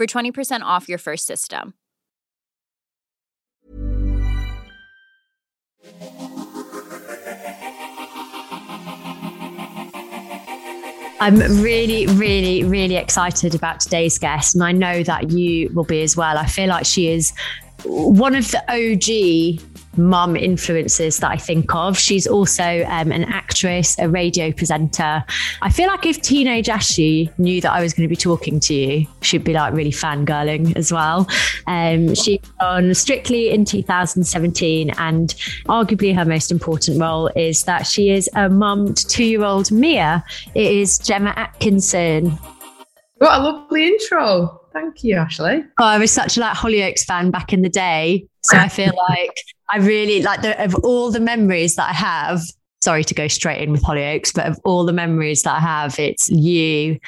for 20% off your first system. I'm really, really, really excited about today's guest, and I know that you will be as well. I feel like she is one of the OG mum influences that I think of. She's also um, an actress, a radio presenter. I feel like if teenage Ashley knew that I was going to be talking to you, she'd be like really fangirling as well. Um, she on Strictly in 2017, and arguably her most important role is that she is a mum to two year old Mia. It is Gemma Atkinson. What a lovely intro. Thank you, Ashley. Oh, I was such a like Hollyoaks fan back in the day. So I feel like I really like the, of all the memories that I have. Sorry to go straight in with Hollyoaks, but of all the memories that I have, it's you,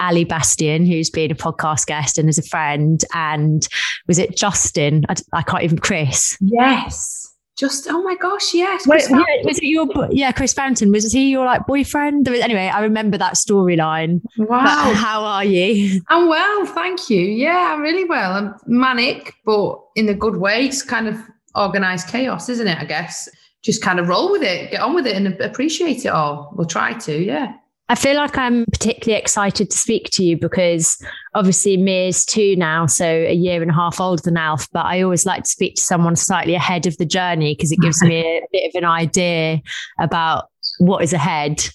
Ali Bastian, who's been a podcast guest and is a friend, and was it Justin? I, I can't even Chris. Yes. Just oh my gosh, yes. Wait, yeah, was it your yeah, Chris Fountain? Was he your like boyfriend? Anyway, I remember that storyline. Wow. But how are you? I'm well, thank you. Yeah, I'm really well. I'm manic, but in a good way. It's kind of organized chaos, isn't it? I guess. Just kind of roll with it, get on with it, and appreciate it all. We'll try to, yeah. I feel like I'm particularly excited to speak to you because obviously Mia's two now, so a year and a half older than Alf. But I always like to speak to someone slightly ahead of the journey because it gives me a bit of an idea about what is ahead.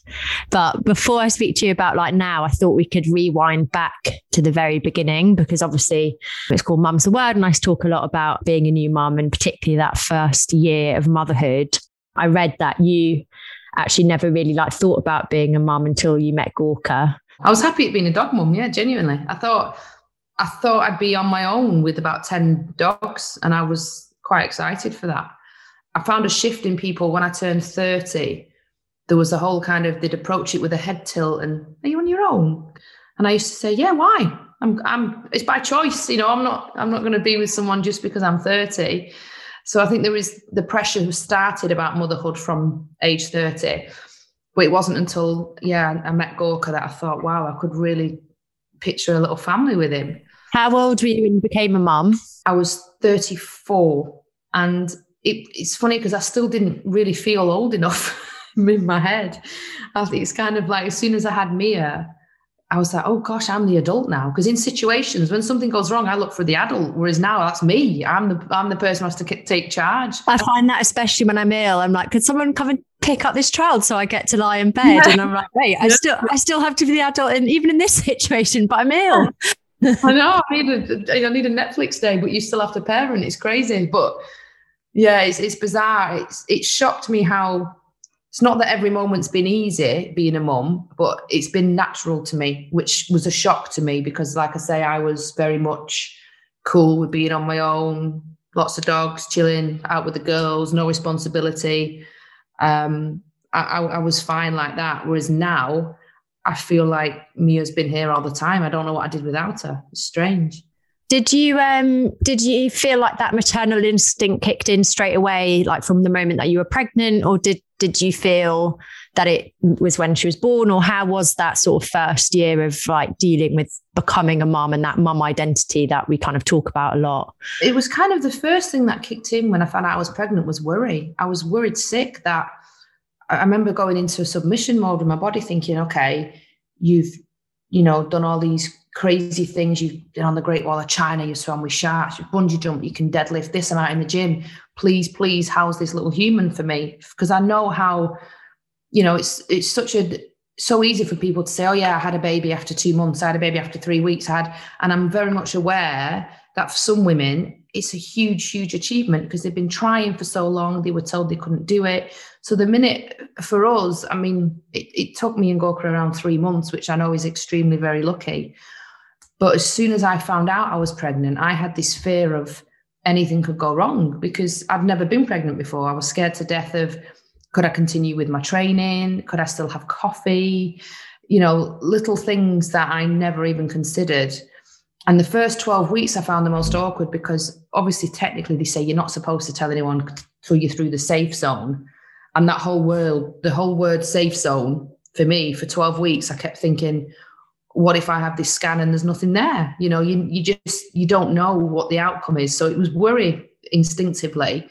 But before I speak to you about like now, I thought we could rewind back to the very beginning because obviously it's called Mum's the Word, and I talk a lot about being a new mum and particularly that first year of motherhood. I read that you actually never really like thought about being a mum until you met Gorka. I was happy at being a dog mum, yeah, genuinely. I thought I thought I'd be on my own with about 10 dogs and I was quite excited for that. I found a shift in people when I turned 30. There was a whole kind of they'd approach it with a head tilt and are you on your own? And I used to say, Yeah, why? I'm I'm it's by choice, you know, I'm not I'm not gonna be with someone just because I'm 30. So I think there was the pressure who started about motherhood from age 30. But it wasn't until, yeah, I met Gorka that I thought, wow, I could really picture a little family with him. How old were you when you became a mum? I was 34. And it, it's funny because I still didn't really feel old enough in my head. I think it's kind of like as soon as I had Mia, I was like, oh gosh, I'm the adult now. Because in situations when something goes wrong, I look for the adult. Whereas now that's me. I'm the I'm the person who has to k- take charge. I find that especially when I'm ill, I'm like, could someone come and pick up this child so I get to lie in bed? Yeah. And I'm like, wait, I still I still have to be the adult, and even in this situation, but I'm ill. I know. I need a I need a Netflix day, but you still have to parent. It's crazy, but yeah, it's it's bizarre. It's it shocked me how it's not that every moment's been easy being a mum, but it's been natural to me, which was a shock to me because, like I say, I was very much cool with being on my own, lots of dogs, chilling out with the girls, no responsibility. Um, I, I, was fine like that. Whereas now, I feel like Mia's been here all the time. I don't know what I did without her. It's strange. Did you um did you feel like that maternal instinct kicked in straight away, like from the moment that you were pregnant, or did did you feel that it was when she was born, or how was that sort of first year of like dealing with becoming a mum and that mum identity that we kind of talk about a lot? It was kind of the first thing that kicked in when I found out I was pregnant was worry. I was worried sick that I remember going into a submission mode with my body thinking, okay, you've, you know, done all these crazy things. You've been on the Great Wall of China, you've swam with sharks, you bungee jump, you can deadlift this amount in the gym. Please, please, how's this little human for me? Because I know how, you know, it's it's such a so easy for people to say, oh yeah, I had a baby after two months, I had a baby after three weeks, I had, and I'm very much aware that for some women, it's a huge, huge achievement because they've been trying for so long. They were told they couldn't do it. So the minute for us, I mean, it, it took me and Gorka around three months, which I know is extremely very lucky. But as soon as I found out I was pregnant, I had this fear of anything could go wrong because I've never been pregnant before. I was scared to death of could I continue with my training? Could I still have coffee? You know, little things that I never even considered. And the first 12 weeks I found the most awkward because obviously, technically, they say you're not supposed to tell anyone until you're through the safe zone. And that whole world, the whole word safe zone for me for 12 weeks, I kept thinking, what if I have this scan and there's nothing there? You know, you, you just, you don't know what the outcome is. So it was worry instinctively.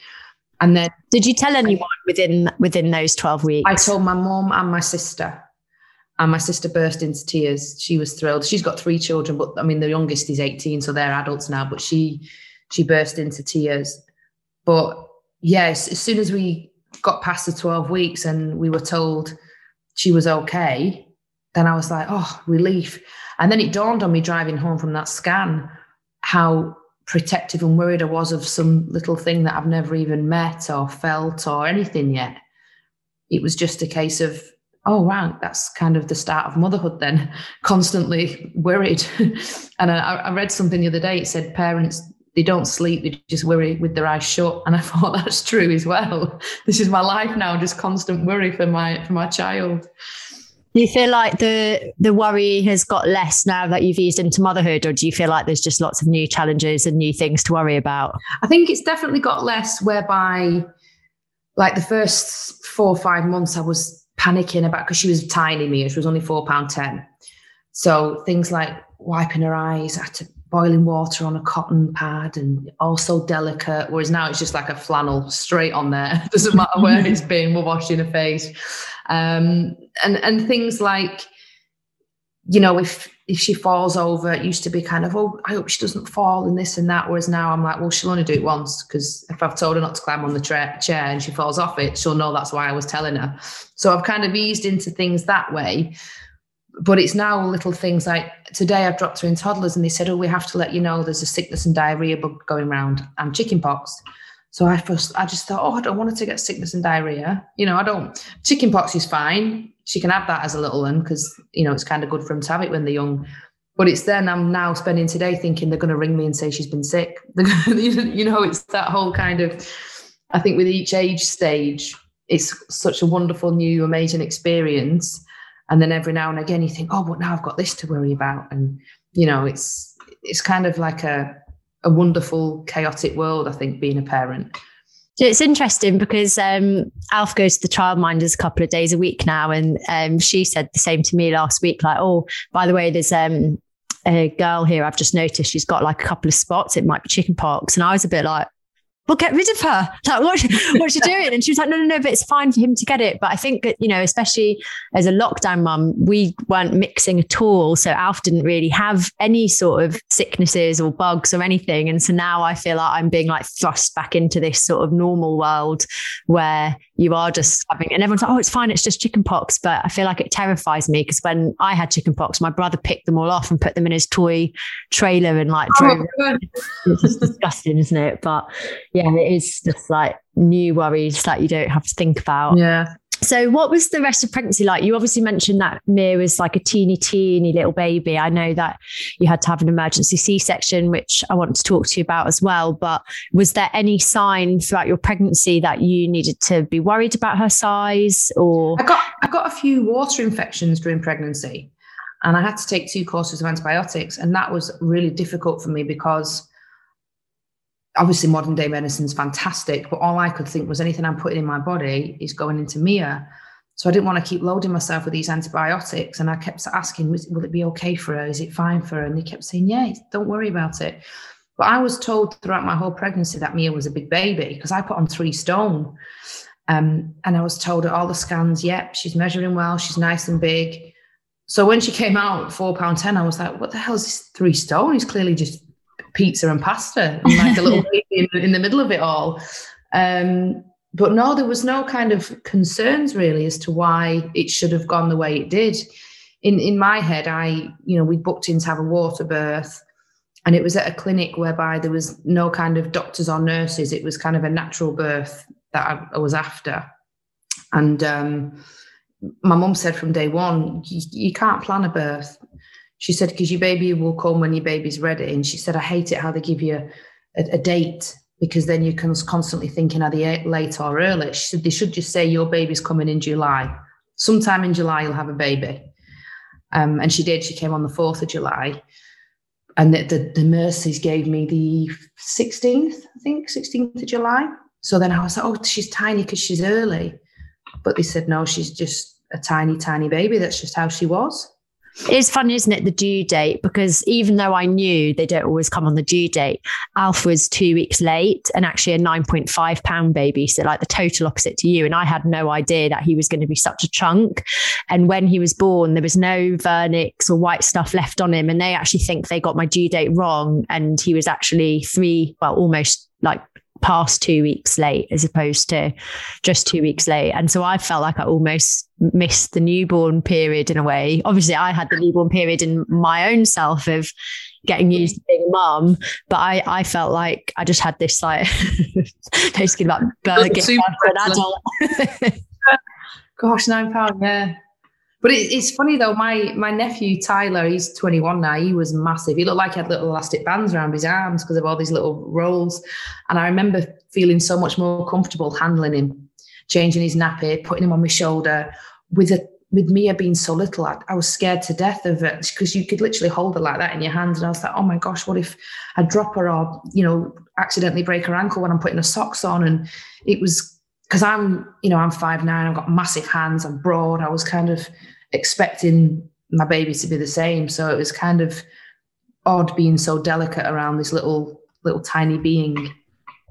And then did you tell anyone within within those 12 weeks? I told my mom and my sister. And my sister burst into tears. She was thrilled. She's got three children, but I mean the youngest is 18, so they're adults now. But she she burst into tears. But yes, as soon as we got past the 12 weeks and we were told she was okay, then I was like, oh, relief. And then it dawned on me driving home from that scan how protective and worried I was of some little thing that I've never even met or felt or anything yet. It was just a case of, oh, wow, that's kind of the start of motherhood then, constantly worried. and I, I, read something the other day, it said parents, they don't sleep, they just worry with their eyes shut. And I thought that's true as well. This is my life now, just constant worry for my for my child. Do you feel like the the worry has got less now that you've eased into motherhood, or do you feel like there's just lots of new challenges and new things to worry about? I think it's definitely got less. Whereby, like the first four or five months, I was panicking about because she was tiny, me. She was only four pound ten. So things like wiping her eyes, I had to boiling water on a cotton pad and also delicate. Whereas now it's just like a flannel straight on there. Doesn't matter where it's been, we're washing her face. Um, and and things like, you know, if if she falls over, it used to be kind of, oh, I hope she doesn't fall and this and that. Whereas now I'm like, well, she'll only do it once because if I've told her not to climb on the tra- chair and she falls off it, she'll know that's why I was telling her. So I've kind of eased into things that way but it's now little things like today I've dropped her in toddlers and they said, Oh, we have to let you know there's a sickness and diarrhea bug going around and chickenpox. So I first I just thought, oh, I don't want her to get sickness and diarrhea. You know, I don't chickenpox is fine. She can have that as a little one because you know it's kind of good for them to have it when they're young. But it's then I'm now spending today thinking they're going to ring me and say she's been sick. you know, it's that whole kind of. I think with each age stage, it's such a wonderful, new, amazing experience and then every now and again you think oh but now i've got this to worry about and you know it's it's kind of like a a wonderful chaotic world i think being a parent it's interesting because um, Alf goes to the childminders a couple of days a week now, and um, she said the same to me last week. Like, oh, by the way, there's um, a girl here. I've just noticed she's got like a couple of spots. It might be chickenpox, and I was a bit like, well, get rid of her. Like, what, what's she doing? And she was like, no, no, no, but it's fine for him to get it. But I think that, you know, especially as a lockdown mum, we weren't mixing at all. So Alf didn't really have any sort of sicknesses or bugs or anything. And so now I feel like I'm being like thrust back into this sort of normal world where you are just having, and everyone's like, oh, it's fine. It's just chicken pox. But I feel like it terrifies me because when I had chicken pox, my brother picked them all off and put them in his toy trailer and like oh drove. Oh, it's just disgusting, isn't it? But yeah, it is just like new worries that you don't have to think about. Yeah. So, what was the rest of pregnancy like? You obviously mentioned that Mia was like a teeny, teeny little baby. I know that you had to have an emergency C section, which I want to talk to you about as well. But was there any sign throughout your pregnancy that you needed to be worried about her size? Or I got I got a few water infections during pregnancy, and I had to take two courses of antibiotics, and that was really difficult for me because obviously modern day medicine is fantastic, but all I could think was anything I'm putting in my body is going into Mia. So I didn't want to keep loading myself with these antibiotics. And I kept asking, will it be okay for her? Is it fine for her? And they kept saying, yeah, don't worry about it. But I was told throughout my whole pregnancy that Mia was a big baby because I put on three stone. Um, and I was told at all the scans, yep, she's measuring well, she's nice and big. So when she came out four pound ten, I was like, what the hell is this three stone? He's clearly just pizza and pasta and like a little baby in, in, the middle of it all. Um, but no, there was no kind of concerns really as to why it should have gone the way it did. In in my head, I you know we booked in to have a water birth, and it was at a clinic whereby there was no kind of doctors or nurses. It was kind of a natural birth that I, I was after, and um, my mum said from day one, you, you can't plan a birth. She said because your baby will come when your baby's ready, and she said I hate it how they give you a, a date because then you're constantly thinking, are they late or early? She said they should just say your baby's coming in July. Sometime in July, you'll have a baby. Um, and she did. She came on the 4th of July. And the, the, the nurses gave me the 16th, I think, 16th of July. So then I was like, oh, she's tiny because she's early. But they said, no, she's just a tiny, tiny baby. That's just how she was. It's funny, isn't it, the due date? Because even though I knew they don't always come on the due date, Alf was two weeks late and actually a 9.5 pound baby. So, like the total opposite to you. And I had no idea that he was going to be such a chunk. And when he was born, there was no vernix or white stuff left on him. And they actually think they got my due date wrong. And he was actually three, well, almost like past two weeks late as opposed to just two weeks late. And so I felt like I almost missed the newborn period in a way. Obviously, I had the newborn period in my own self of getting used to being a mum, but I, I felt like I just had this like basically like burger for an adult. Gosh, nine pounds, yeah. But it, it's funny though. My my nephew Tyler, he's 21 now. He was massive. He looked like he had little elastic bands around his arms because of all these little rolls. And I remember feeling so much more comfortable handling him, changing his nappy, putting him on my shoulder. With a with Mia being so little, I, I was scared to death of it because you could literally hold her like that in your hands. And I was like, oh my gosh, what if I drop her or you know accidentally break her ankle when I'm putting her socks on? And it was because I'm, you know, I'm five nine. I've got massive hands. I'm broad. I was kind of expecting my baby to be the same. So it was kind of odd being so delicate around this little little tiny being.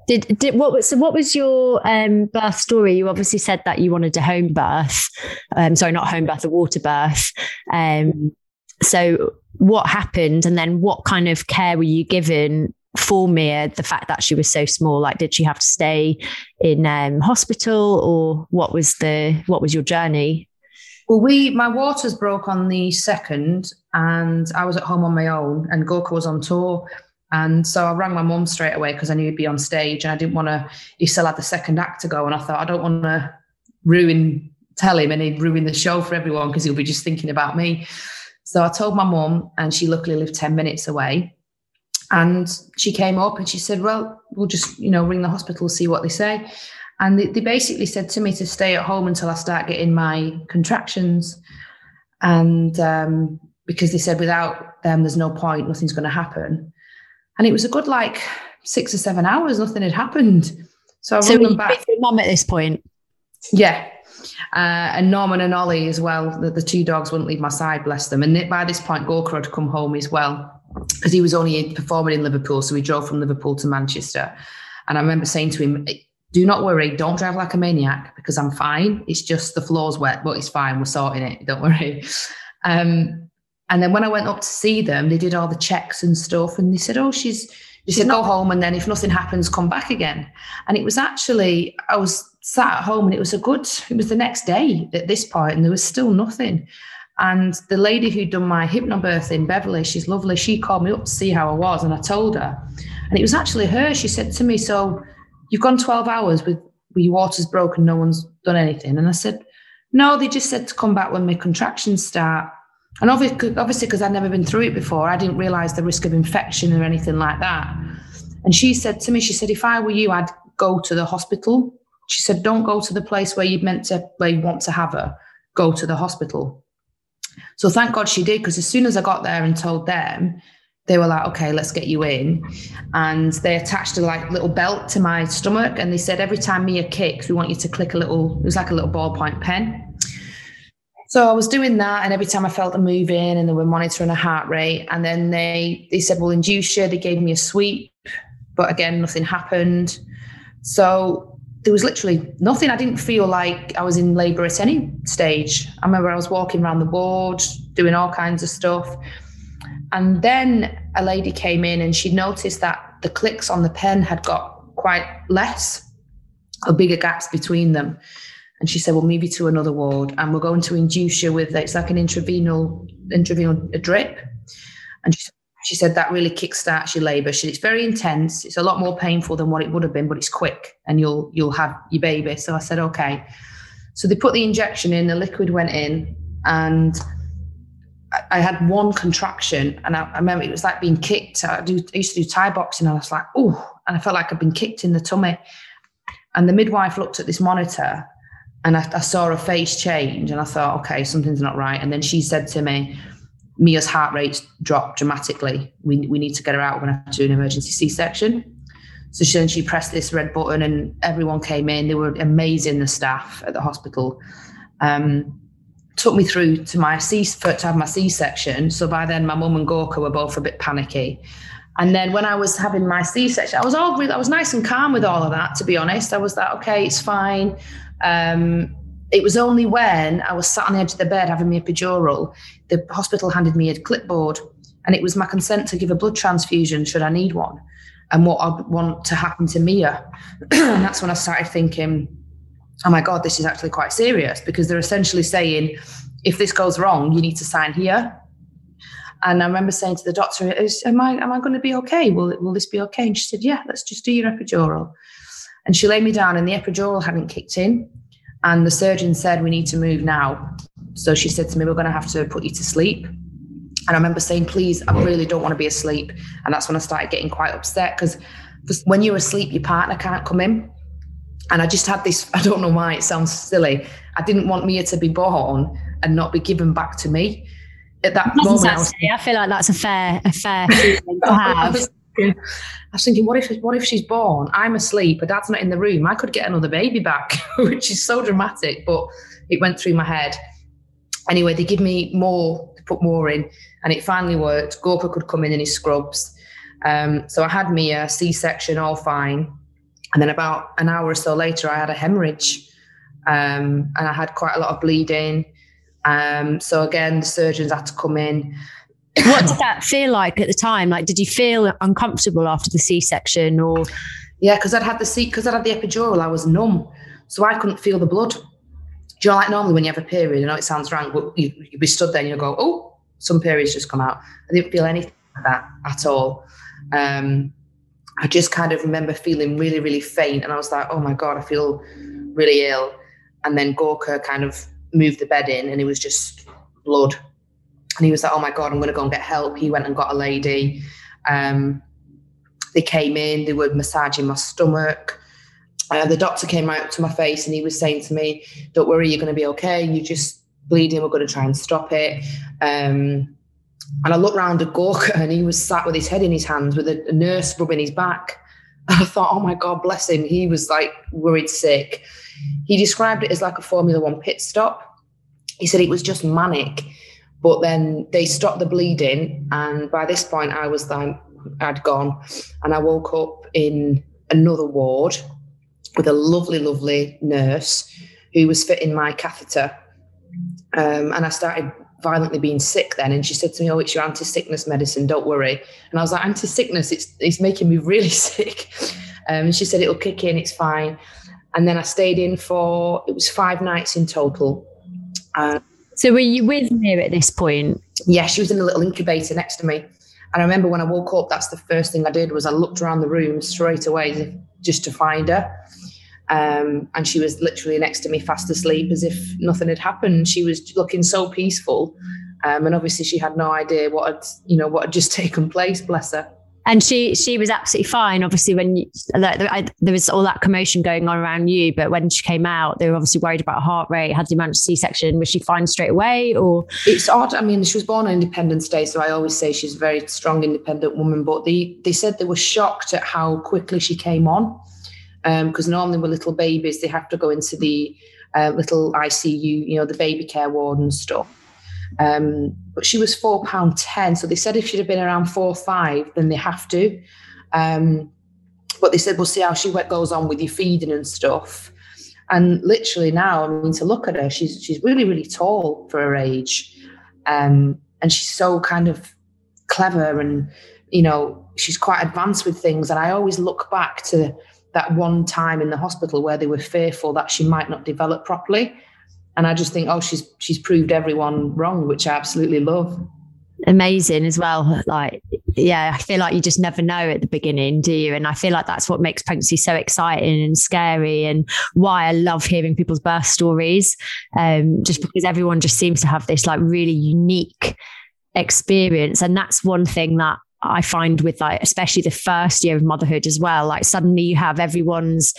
Did, did what was so what was your um, birth story? You obviously said that you wanted a home birth. Um, sorry, not home birth, a water birth. Um, so what happened, and then what kind of care were you given for Mia? The fact that she was so small, like did she have to stay in um, hospital, or what was the what was your journey? Well, we my waters broke on the second, and I was at home on my own, and Gorka was on tour. And so I rang my mum straight away because I knew he'd be on stage, and I didn't want to. He still had the second act to go, and I thought I don't want to ruin, tell him, and he'd ruin the show for everyone because he'll be just thinking about me. So I told my mum, and she luckily lived ten minutes away. And she came up and she said, "Well, we'll just you know ring the hospital, see what they say." And they, they basically said to me to stay at home until I start getting my contractions. And um, because they said without them, there's no point, nothing's going to happen. And it was a good like six or seven hours, nothing had happened. So I so them back. your mum at this point? Yeah. Uh, and Norman and Ollie as well. The, the, two dogs wouldn't leave my side, bless them. And by this point, Gorka had come home as well because he was only performing in Liverpool. So we drove from Liverpool to Manchester. And I remember saying to him, do not worry, don't drive like a maniac because I'm fine. It's just the floor's wet, but it's fine. We're sorting it. Don't worry. Um, and then when I went up to see them, they did all the checks and stuff, and they said, "Oh, she's." They said, "Go home, and then if nothing happens, come back again." And it was actually I was sat at home, and it was a good. It was the next day at this point, and there was still nothing. And the lady who'd done my hypnobirth in Beverley, she's lovely. She called me up to see how I was, and I told her, and it was actually her. She said to me, "So." you've gone 12 hours with, with your water's broken, no one's done anything. And I said, no, they just said to come back when my contractions start. And obviously, because I'd never been through it before, I didn't realize the risk of infection or anything like that. And she said to me, she said, if I were you, I'd go to the hospital. She said, don't go to the place where you meant to, where you want to have her. Go to the hospital. So thank God she did, because as soon as I got there and told them, they were like, okay, let's get you in. And they attached a like little belt to my stomach. And they said, every time Mia kicks, we want you to click a little, it was like a little ballpoint pen. So I was doing that, and every time I felt a move in, and they were monitoring a heart rate, and then they they said, "We'll induce you." They gave me a sweep, but again, nothing happened. So there was literally nothing. I didn't feel like I was in labour at any stage. I remember I was walking around the ward, doing all kinds of stuff, and then a lady came in, and she noticed that the clicks on the pen had got quite less, or bigger gaps between them. And she said, Well, maybe to another ward, and we're going to induce you with it's like an intravenous intravenous drip." And she, she said that really kickstarts your labour. She, said it's very intense. It's a lot more painful than what it would have been, but it's quick, and you'll you'll have your baby. So I said, "Okay." So they put the injection in. The liquid went in, and I had one contraction, and I, I, remember it was like being kicked. I, do, I used to do Thai boxing, and I was like, "Oh!" and I felt like I'd been kicked in the tummy. And the midwife looked at this monitor and I, I, saw her face change and I thought, okay, something's not right. And then she said to me, Mia's heart rate dropped dramatically. We, we need to get her out. We're going to have to do an emergency C section. So she, she pressed this red button and everyone came in. They were amazing, the staff at the hospital. Um, took me through to my C to have my C section. So by then, my mum and Gorka were both a bit panicky. And then when I was having my C section, I was all really, I was nice and calm with all of that. To be honest, I was like, okay, it's fine. Um, it was only when I was sat on the edge of the bed having my epidural, the hospital handed me a clipboard and it was my consent to give a blood transfusion should I need one and what I'd want to happen to Mia. and that's when I started thinking, oh my God, this is actually quite serious because they're essentially saying, if this goes wrong, you need to sign here. And I remember saying to the doctor, am I, am I going to be okay? Will, will this be okay? And she said, yeah, let's just do your epidural. And she laid me down, and the epidural hadn't kicked in. And the surgeon said, We need to move now. So she said to me, We're going to have to put you to sleep. And I remember saying, Please, I really don't want to be asleep. And that's when I started getting quite upset because when you're asleep, your partner can't come in. And I just had this, I don't know why it sounds silly. I didn't want Mia to be born and not be given back to me. At that moment, I, was, I, feel like that's a fair, a fair feeling to have. I was thinking, what if what if she's born? I'm asleep, her dad's not in the room. I could get another baby back, which is so dramatic. But it went through my head. Anyway, they give me more to put more in, and it finally worked. Gorka could come in in his scrubs. Um, so I had me C-section, all fine. And then about an hour or so later, I had a hemorrhage, um, and I had quite a lot of bleeding. Um, so again, the surgeons had to come in what did that feel like at the time? Like, did you feel uncomfortable after the C section or? Yeah, because I'd had the seat because I'd had the epidural, I was numb, so I couldn't feel the blood. Do you know, like normally when you have a period, I know it sounds wrong, but you, would be stood there and you go, oh, some periods just come out. I didn't feel anything like that at all. Um, I just kind of remember feeling really, really faint, and I was like, oh my god, I feel really ill. And then Gorka kind of moved the bed in, and it was just blood and he was like, "Oh my god, I'm going to go and get help." He went and got a lady. Um, they came in. They were massaging my stomach. Uh, the doctor came right up to my face and he was saying to me, "Don't worry, you're going to be okay. You're just bleeding. We're going to try and stop it." Um, and I looked round at Gorka and he was sat with his head in his hands with a, a nurse rubbing his back. And I thought, "Oh my god, bless him." He was like worried sick. He described it as like a Formula One pit stop. He said it was just manic but then they stopped the bleeding, and by this point, I was like, I'd gone, and I woke up in another ward with a lovely, lovely nurse who was fitting my catheter. Um, and I started violently being sick then. And she said to me, Oh, it's your anti sickness medicine, don't worry. And I was like, Anti sickness, it's, it's making me really sick. Um, and she said, It'll kick in, it's fine. And then I stayed in for, it was five nights in total. So were you with me at this point? Yeah, she was in a little incubator next to me. And I remember when I woke up, that's the first thing I did was I looked around the room straight away just to find her. Um, and she was literally next to me, fast asleep, as if nothing had happened. She was looking so peaceful, um, and obviously she had no idea what had, you know, what had just taken place. Bless her and she she was absolutely fine. Obviously, when you, there was all that commotion going on around you, but when she came out, they were obviously worried about her heart rate. Had to manage C section? Was she fine straight away, or it's odd? I mean, she was born on Independence Day, so I always say she's a very strong, independent woman. But they they said they were shocked at how quickly she came on, because um, normally with little babies they have to go into the uh, little ICU, you know, the baby care ward and stuff. Um, but she was four pound ten, so they said if she'd have been around four five, then they have to. Um, but they said we'll see how she goes on with your feeding and stuff. And literally now, I mean, to look at her, she's she's really really tall for her age, um, and she's so kind of clever and you know she's quite advanced with things. And I always look back to that one time in the hospital where they were fearful that she might not develop properly. And I just think, oh, she's she's proved everyone wrong, which I absolutely love. Amazing as well. Like, yeah, I feel like you just never know at the beginning, do you? And I feel like that's what makes pregnancy so exciting and scary, and why I love hearing people's birth stories. Um, just because everyone just seems to have this like really unique experience, and that's one thing that I find with like, especially the first year of motherhood as well, like suddenly you have everyone's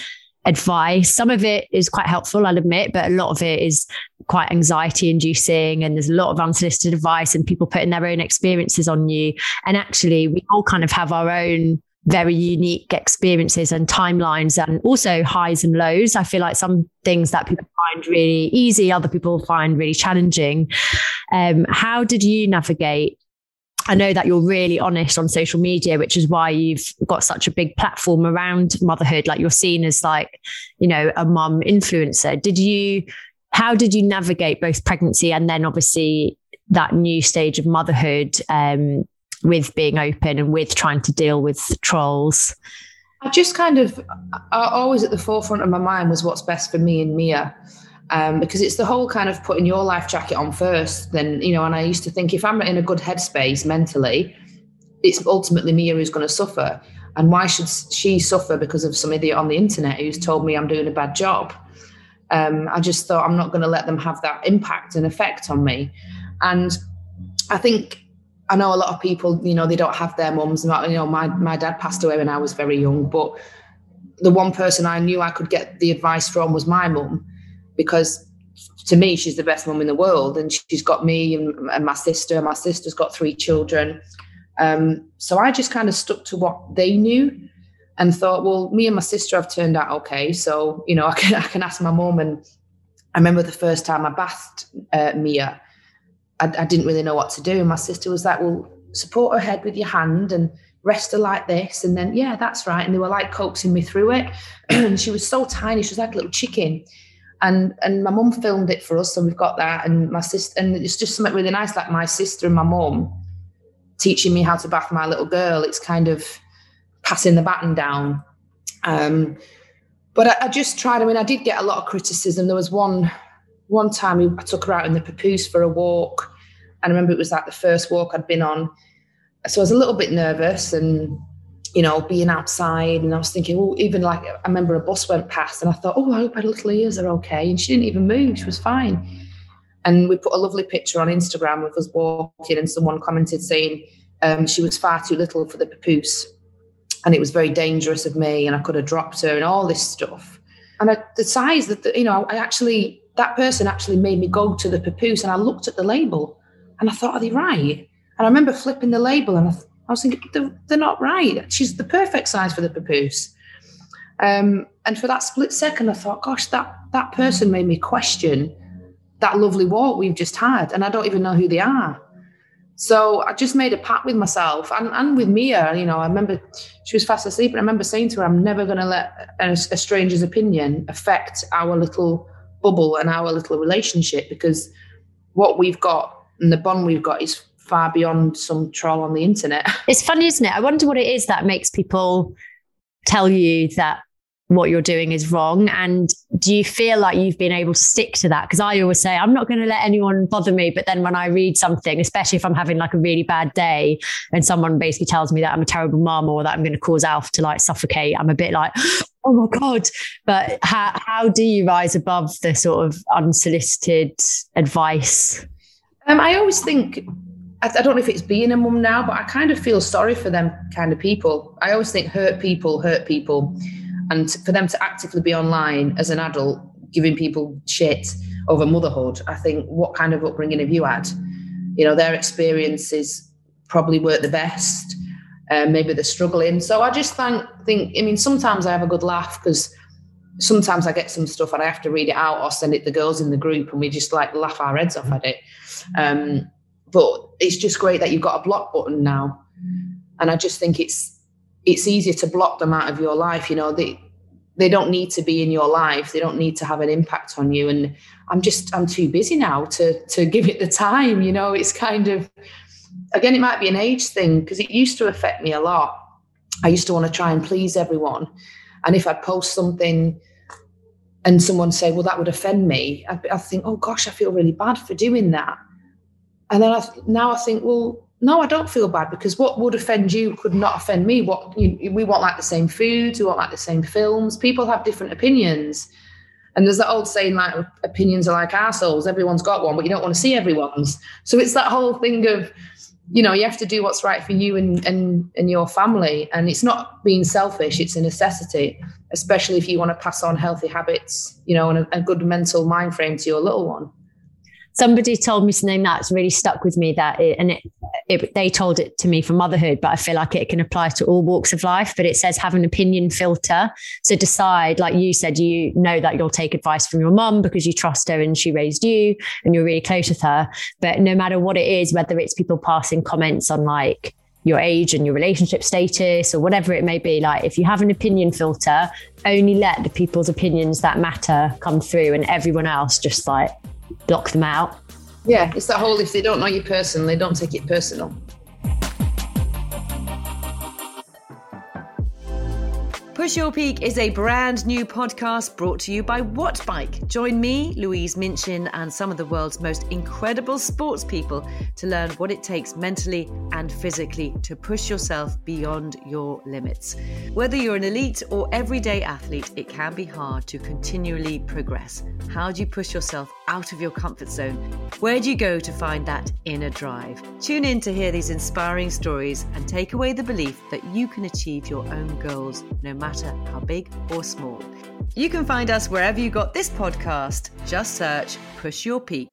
advice. Some of it is quite helpful, I'll admit, but a lot of it is quite anxiety inducing. And there's a lot of unsolicited advice and people putting their own experiences on you. And actually, we all kind of have our own very unique experiences and timelines and also highs and lows. I feel like some things that people find really easy, other people find really challenging. Um, how did you navigate I know that you're really honest on social media, which is why you've got such a big platform around motherhood. Like you're seen as like, you know, a mum influencer. Did you, how did you navigate both pregnancy and then obviously that new stage of motherhood um, with being open and with trying to deal with trolls? I just kind of, always at the forefront of my mind was what's best for me and Mia um, because it's the whole kind of putting your life jacket on first. Then you know, and I used to think if I'm in a good headspace mentally, it's ultimately Mia who's going to suffer. And why should she suffer because of some idiot on the internet who's told me I'm doing a bad job? Um, I just thought I'm not going to let them have that impact and effect on me. And I think I know a lot of people, you know, they don't have their mums. You know, my my dad passed away when I was very young, but the one person I knew I could get the advice from was my mum because to me, she's the best mum in the world, and she's got me and, and my sister. My sister's got three children. Um, so I just kind of stuck to what they knew and thought, well, me and my sister have turned out okay. So, you know, I can, I can ask my mum. And I remember the first time I bathed uh, Mia, I, I, didn't really know what to do. And my sister was like, well, support her head with your hand and rest her like this. And then, yeah, that's right. And they were like coaxing me through it. and she was so tiny. She was like a little chicken and and my mum filmed it for us, so we've got that. And my sister, and it's just something really nice, like my sister and my mum teaching me how to bath my little girl. It's kind of passing the baton down. Um, but I, I, just tried. I mean, I did get a lot of criticism. There was one one time I took her out in the papoose for a walk, and I remember it was like the first walk I'd been on. So I was a little bit nervous and you know, being outside. And I was thinking, oh, even like I remember a bus went past and I thought, oh, I hope her little ears are okay. And she didn't even move, she was fine. And we put a lovely picture on Instagram of us walking, and someone commented saying um, she was far too little for the papoose. And it was very dangerous of me, and I could have dropped her, and all this stuff. And I, the size that, the, you know, I actually, that person actually made me go to the papoose, and I looked at the label and I thought, are they right? And I remember flipping the label and I, I was thinking, they're, they're not right. She's the perfect size for the papoose. Um, and for that split second, I thought, gosh, that that person made me question that lovely walk we've just had, and I don't even know who they are. So I just made a pact with myself and, and with Mia. You know, I remember she was fast asleep, and I remember saying to her, "I'm never going to let a, a stranger's opinion affect our little bubble and our little relationship because what we've got and the bond we've got is far beyond some troll on the internet. It's funny, isn't it? I wonder what it is that makes people tell you that what you're doing is wrong. And do you feel like you've been able to stick to that? Because I always say, I'm not going to let anyone bother me. But then when I read something, especially if I'm having like a really bad day and someone basically tells me that I'm a terrible mom or that I'm going to cause Alf to like suffocate, I'm a bit like, oh my God. But how, how do you rise above the sort of unsolicited advice? Um, I always think I, don't know if it's being a mum now, but I kind of feel sorry for them kind of people. I always think hurt people hurt people. And for them to actively be online as an adult, giving people shit over motherhood, I think, what kind of upbringing have you had? You know, their experiences probably weren't the best. Um, maybe they're struggling. So I just think, think, I mean, sometimes I have a good laugh because sometimes I get some stuff and I have to read it out or send it to the girls in the group and we just like laugh our heads off at it. Um, but it's just great that you've got a block button now. And I just think it's it's easier to block them out of your life. You know, they they don't need to be in your life. They don't need to have an impact on you. And I'm just I'm too busy now to to give it the time. You know, it's kind of again, it might be an age thing because it used to affect me a lot. I used to want to try and please everyone. And if I post something and someone say, well, that would offend me, I, think, oh gosh, I feel really bad for doing that. And then I, now I think, well, no, I don't feel bad because what would offend you could not offend me. What you, we want like the same foods, we want like the same films. People have different opinions. And there's that old saying like opinions are like assholes. Everyone's got one, but you don't want to see everyone's. So it's that whole thing of you know you have to do what's right for you and and and your family and it's not being selfish it's a necessity especially if you want to pass on healthy habits you know and a, a good mental mind frame to your little one somebody told me something that's really stuck with me that it, and it, it, they told it to me for motherhood but i feel like it can apply to all walks of life but it says have an opinion filter. So decide like you said you know that you'll take advice from your mum because you trust her and she raised you and you're really close with her. But no matter what it is whether it's people passing comments on like your age and your relationship status or whatever it may be like if you have an opinion filter only let the people's opinions that matter come through and everyone else just like block them out. Yeah, it's that whole if they don't know you personally, don't take it personal. Push Your Peak is a brand new podcast brought to you by Wattbike. Join me, Louise Minchin, and some of the world's most incredible sports people to learn what it takes mentally and physically to push yourself beyond your limits. Whether you're an elite or everyday athlete, it can be hard to continually progress. How do you push yourself out of your comfort zone? Where do you go to find that inner drive? Tune in to hear these inspiring stories and take away the belief that you can achieve your own goals no matter matter how big or small. You can find us wherever you got this podcast. Just search Push Your Peak.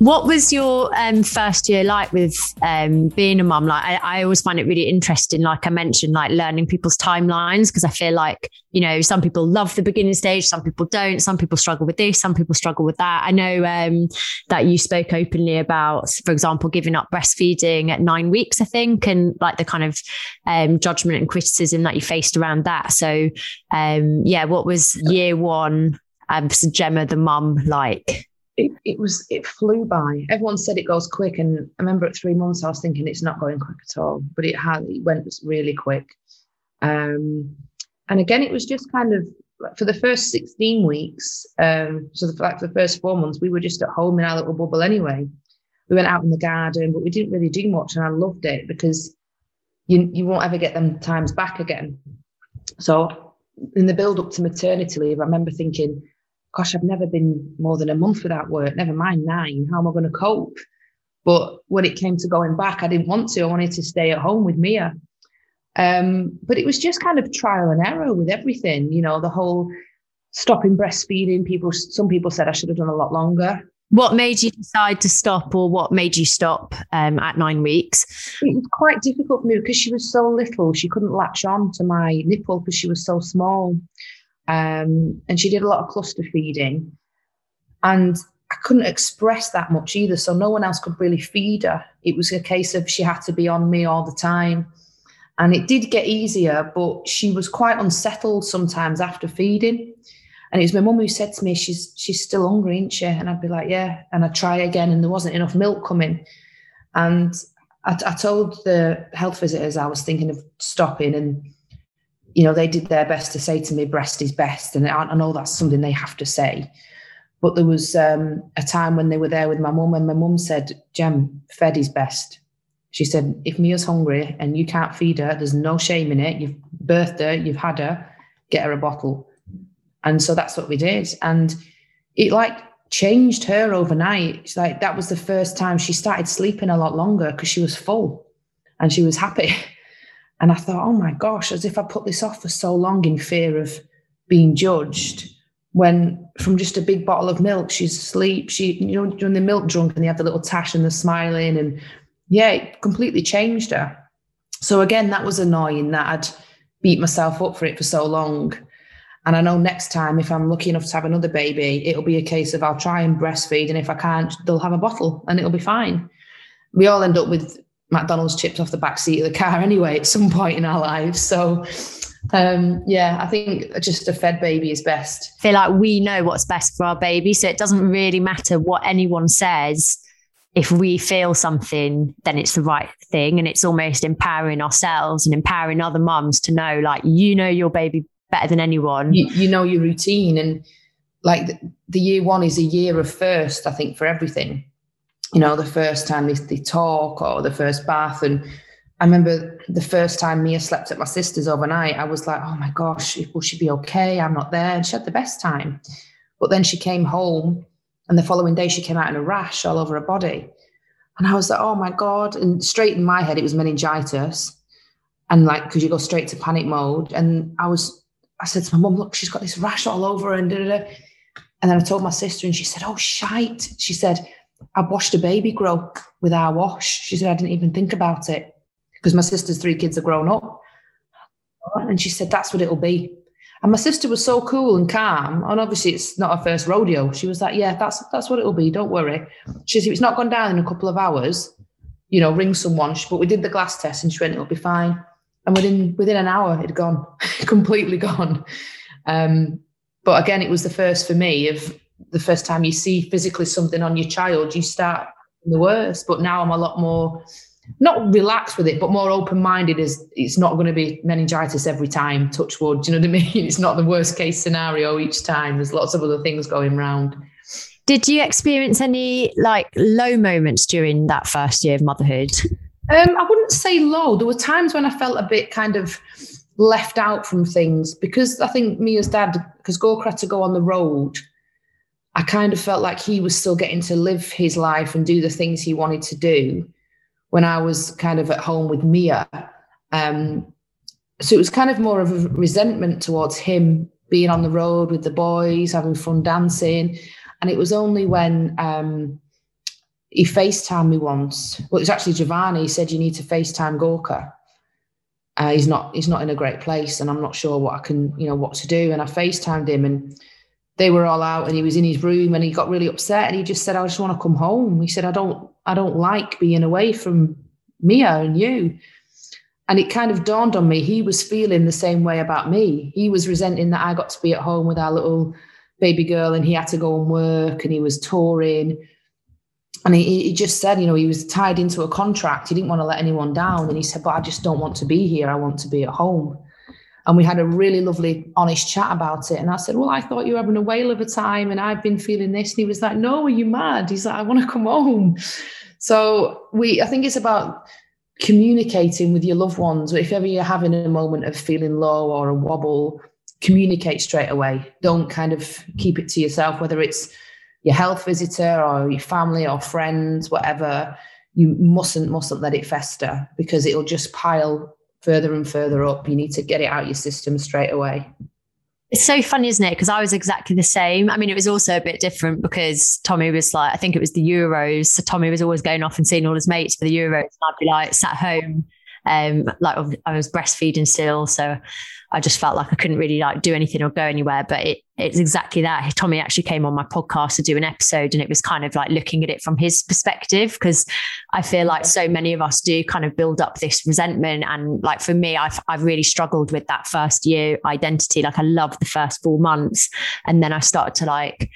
What was your um, first year like with um, being a mum? Like, I, I, always find it really interesting. Like I mentioned, like learning people's timelines because I feel like you know some people love the beginning stage, some people don't. Some people struggle with this, some people struggle with that. I know um, that you spoke openly about, for example, giving up breastfeeding at nine weeks, I think, and like the kind of um, judgment and criticism that you faced around that. So, um, yeah, what was year one? Um, Gemma, the mum, like? It, it was it flew by. Everyone said it goes quick, and I remember at three months I was thinking it's not going quick at all, but it had it went really quick. Um, and again, it was just kind of for the first sixteen weeks. Um, so the, like for the first four months, we were just at home in our little bubble anyway. We went out in the garden, but we didn't really do much, and I loved it because you you won't ever get them times back again. So in the build up to maternity leave, I remember thinking gosh, I've never been more than a month without work, never mind nine. How am I going to cope? But when it came to going back, I didn't want to. I wanted to stay at home with Mia. Um, but it was just kind of trial and error with everything, you know, the whole stopping breastfeeding. People, some people said I should have done a lot longer. What made you decide to stop, or what made you stop um, at nine weeks? It was quite difficult for me because she was so little. She couldn't latch on to my nipple because she was so small. Um, and she did a lot of cluster feeding. And I couldn't express that much either. So no one else could really feed her. It was a case of she had to be on me all the time. And it did get easier, but she was quite unsettled sometimes after feeding. And it was my mum who said to me, "She's she's still hungry, isn't she?" And I'd be like, "Yeah." And I'd try again, and there wasn't enough milk coming. And I, I told the health visitors I was thinking of stopping, and you know they did their best to say to me, "Breast is best," and I, I know that's something they have to say. But there was um, a time when they were there with my mum, and my mum said, "Jem, fed is best." She said, "If Mia's hungry and you can't feed her, there's no shame in it. You've birthed her, you've had her, get her a bottle." And so that's what we did. And it like changed her overnight. It's like that was the first time she started sleeping a lot longer because she was full and she was happy. And I thought, oh my gosh, as if I put this off for so long in fear of being judged. When from just a big bottle of milk, she's asleep. She, you know, during the milk drunk and they have the little tash and the smiling. And yeah, it completely changed her. So again, that was annoying that I'd beat myself up for it for so long. And I know next time, if I'm lucky enough to have another baby, it'll be a case of I'll try and breastfeed. And if I can't, they'll have a bottle and it'll be fine. We all end up with McDonald's chips off the back seat of the car anyway at some point in our lives. So, um, yeah, I think just a fed baby is best. I feel like we know what's best for our baby. So it doesn't really matter what anyone says. If we feel something, then it's the right thing. And it's almost empowering ourselves and empowering other mums to know, like, you know, your baby better than anyone. You, you know your routine, and like the, the, year one is a year of first. I think for everything, you know, the first time they, they talk or the first bath, and I remember the first time Mia slept at my sister's overnight. I was like, oh my gosh, will she be okay? I'm not there, and she had the best time. But then she came home, and the following day she came out in a rash all over her body. And I was like, oh my God. And straight in my head, it was meningitis. And like, because you go straight to panic mode. And I was I said to my mum, look, she's got this rash all over and da, da, da. And then I told my sister, and she said, oh, shite. She said, I washed a baby grow with our wash. She said, I didn't even think about it because my sister's three kids are grown up. And she said, that's what it'll be. And my sister was so cool and calm. And obviously, it's not her first rodeo. She was like, yeah, that's that's what it'll be. Don't worry. She said, it's not gone down in a couple of hours. You know, ring someone. But we did the glass test and she went, it'll be fine and within within an hour it'd gone completely gone um, but again it was the first for me of the first time you see physically something on your child you start the worst. But now i'm a lot more not relaxed with it but more open-minded as it's not going to be meningitis every time touch wood. Do you know what i mean? It's not the worst case scenario each time. There's lots of other things going around did you experience any like low moments during that first year of motherhood? Um, I wouldn't say low. There were times when I felt a bit kind of left out from things because I think me as dad, because Gorka had to go on the road, I kind of felt like he was still getting to live his life and do the things he wanted to do when I was kind of at home with Mia. Um, so it was kind of more of a resentment towards him being on the road with the boys, having fun dancing. And it was only when um, he FaceTimed me once. Well, it was actually Giovanni. He said you need to FaceTime Gorka. Uh, he's not he's not in a great place, and I'm not sure what I can you know what to do. And I FaceTimed him, and they were all out, and he was in his room, and he got really upset, and he just said, "I just want to come home." He said, "I don't I don't like being away from Mia and you." And it kind of dawned on me he was feeling the same way about me. He was resenting that I got to be at home with our little baby girl, and he had to go and work, and he was touring and he, he, just said, you know, he was tied into a contract. He didn't want to let anyone down. And he said, but I just don't want to be here. I want to be at home. And we had a really lovely, honest chat about it. And I said, well, I thought you were having a whale of a time and I've been feeling this. And he was like, no, are you mad? He's like, I want to come home. So we, I think it's about communicating with your loved ones. If ever you're having a moment of feeling low or a wobble, communicate straight away. Don't kind of keep it to yourself, whether it's your health visitor or your family or friends, whatever. You mustn't mustn't let it fester because it'll just pile further and further up. You need to get it out your system straight away. It's so funny, isn't it? Because I was exactly the same. I mean, it was also a bit different because Tommy was like, I think it was the Euros. So Tommy was always going off and seeing all his mates for the Euros. And I'd be like sat home um, like I was breastfeeding still, so I just felt like I couldn't really like do anything or go anywhere. But it, it's exactly that. Tommy actually came on my podcast to do an episode, and it was kind of like looking at it from his perspective because I feel like so many of us do kind of build up this resentment. And like for me, I've I've really struggled with that first year identity. Like I loved the first four months, and then I started to like